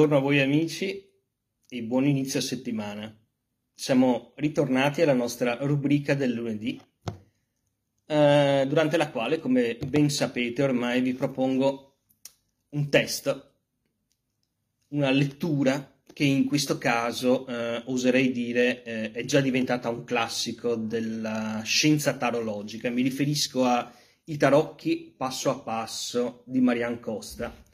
buongiorno a voi amici e buon inizio settimana. Siamo ritornati alla nostra rubrica del lunedì, eh, durante la quale, come ben sapete ormai, vi propongo un testo, una lettura che in questo caso eh, oserei dire eh, è già diventata un classico della scienza tarologica. Mi riferisco a I tarocchi passo a passo di Marianne Costa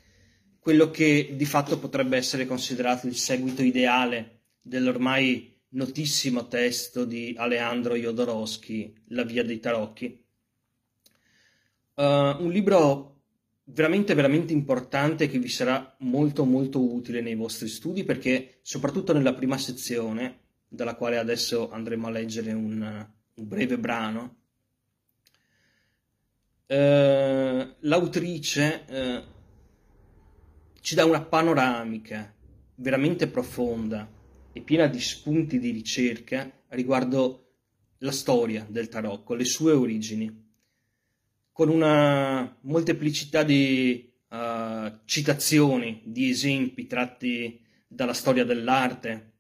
quello che di fatto potrebbe essere considerato il seguito ideale dell'ormai notissimo testo di Alejandro Jodorowsky, La via dei tarocchi. Uh, un libro veramente veramente importante che vi sarà molto molto utile nei vostri studi perché soprattutto nella prima sezione, dalla quale adesso andremo a leggere un, un breve brano, uh, l'autrice uh, ci dà una panoramica veramente profonda e piena di spunti di ricerca riguardo la storia del tarocco, le sue origini, con una molteplicità di uh, citazioni, di esempi tratti dalla storia dell'arte,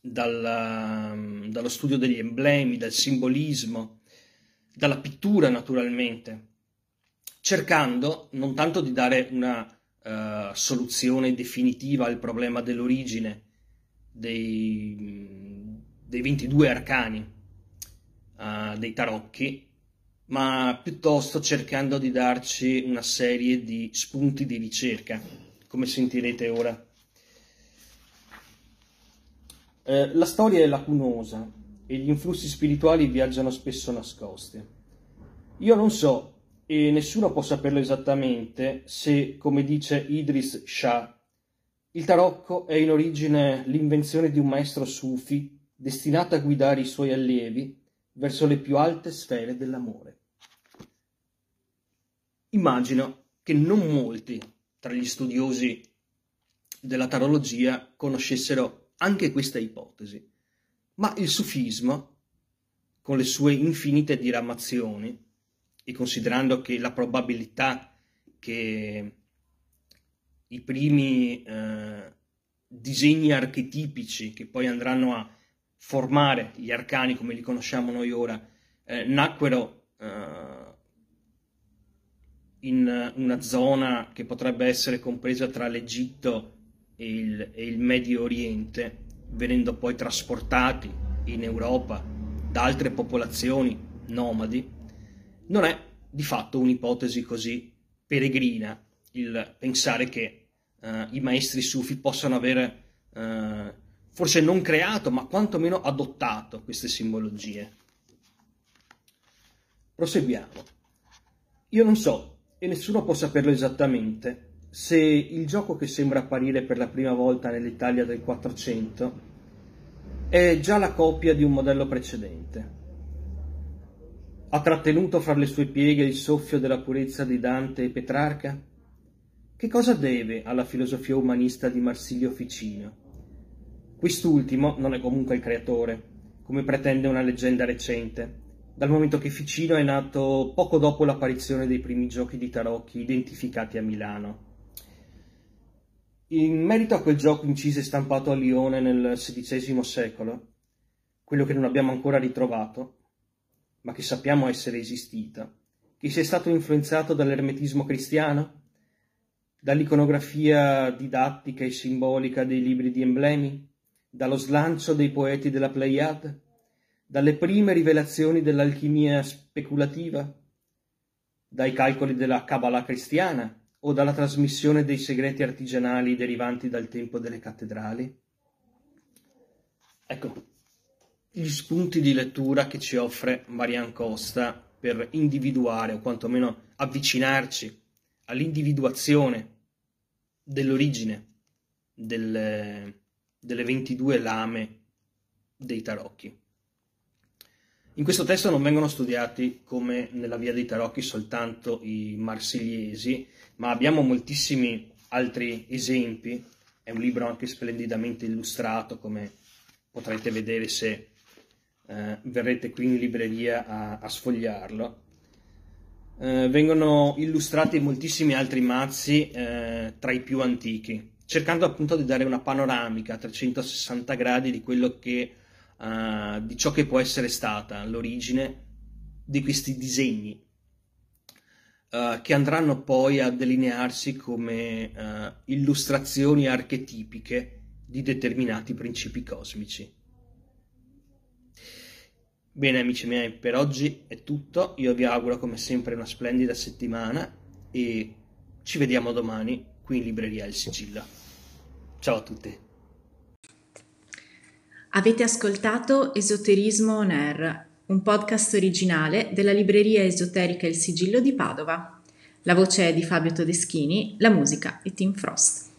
dal, um, dallo studio degli emblemi, dal simbolismo, dalla pittura naturalmente, cercando non tanto di dare una uh, soluzione definitiva al problema dell'origine dei, dei 22 arcani uh, dei tarocchi, ma piuttosto cercando di darci una serie di spunti di ricerca, come sentirete ora. Eh, la storia è lacunosa e gli influssi spirituali viaggiano spesso nascosti. Io non so e nessuno può saperlo esattamente se, come dice Idris Shah, il tarocco è in origine l'invenzione di un maestro sufi destinato a guidare i suoi allievi verso le più alte sfere dell'amore. Immagino che non molti tra gli studiosi della tarologia conoscessero anche questa ipotesi, ma il sufismo, con le sue infinite diramazioni, e considerando che la probabilità che i primi eh, disegni archetipici che poi andranno a formare gli arcani come li conosciamo noi ora eh, nacquero eh, in una zona che potrebbe essere compresa tra l'Egitto e il, e il Medio Oriente, venendo poi trasportati in Europa da altre popolazioni nomadi, non è di fatto un'ipotesi così peregrina il pensare che uh, i maestri sufi possano avere uh, forse non creato, ma quantomeno adottato queste simbologie. Proseguiamo. Io non so, e nessuno può saperlo esattamente, se il gioco che sembra apparire per la prima volta nell'Italia del 400 è già la copia di un modello precedente ha trattenuto fra le sue pieghe il soffio della purezza di Dante e Petrarca? Che cosa deve alla filosofia umanista di Marsilio Ficino? Quest'ultimo non è comunque il creatore, come pretende una leggenda recente, dal momento che Ficino è nato poco dopo l'apparizione dei primi giochi di tarocchi identificati a Milano. In merito a quel gioco inciso e stampato a Lione nel XVI secolo, quello che non abbiamo ancora ritrovato, ma che sappiamo essere esistita, che sia stato influenzato dall'ermetismo cristiano, dall'iconografia didattica e simbolica dei libri di emblemi, dallo slancio dei poeti della Pleiade, dalle prime rivelazioni dell'alchimia speculativa, dai calcoli della Kabbalah cristiana o dalla trasmissione dei segreti artigianali derivanti dal tempo delle cattedrali? Ecco, gli spunti di lettura che ci offre Marianne Costa per individuare o quantomeno avvicinarci all'individuazione dell'origine delle, delle 22 lame dei tarocchi. In questo testo non vengono studiati come nella via dei tarocchi soltanto i marsigliesi, ma abbiamo moltissimi altri esempi. È un libro anche splendidamente illustrato, come potrete vedere se eh, verrete qui in libreria a, a sfogliarlo. Eh, vengono illustrati moltissimi altri mazzi eh, tra i più antichi, cercando appunto di dare una panoramica a 360 gradi di quello che, uh, di ciò che può essere stata l'origine di questi disegni, uh, che andranno poi a delinearsi come uh, illustrazioni archetipiche di determinati principi cosmici. Bene amici miei, per oggi è tutto, io vi auguro come sempre una splendida settimana e ci vediamo domani qui in libreria Il Sigillo. Ciao a tutti. Avete ascoltato Esoterismo On Air, un podcast originale della libreria esoterica Il Sigillo di Padova. La voce è di Fabio Todeschini, la musica è Tim Frost.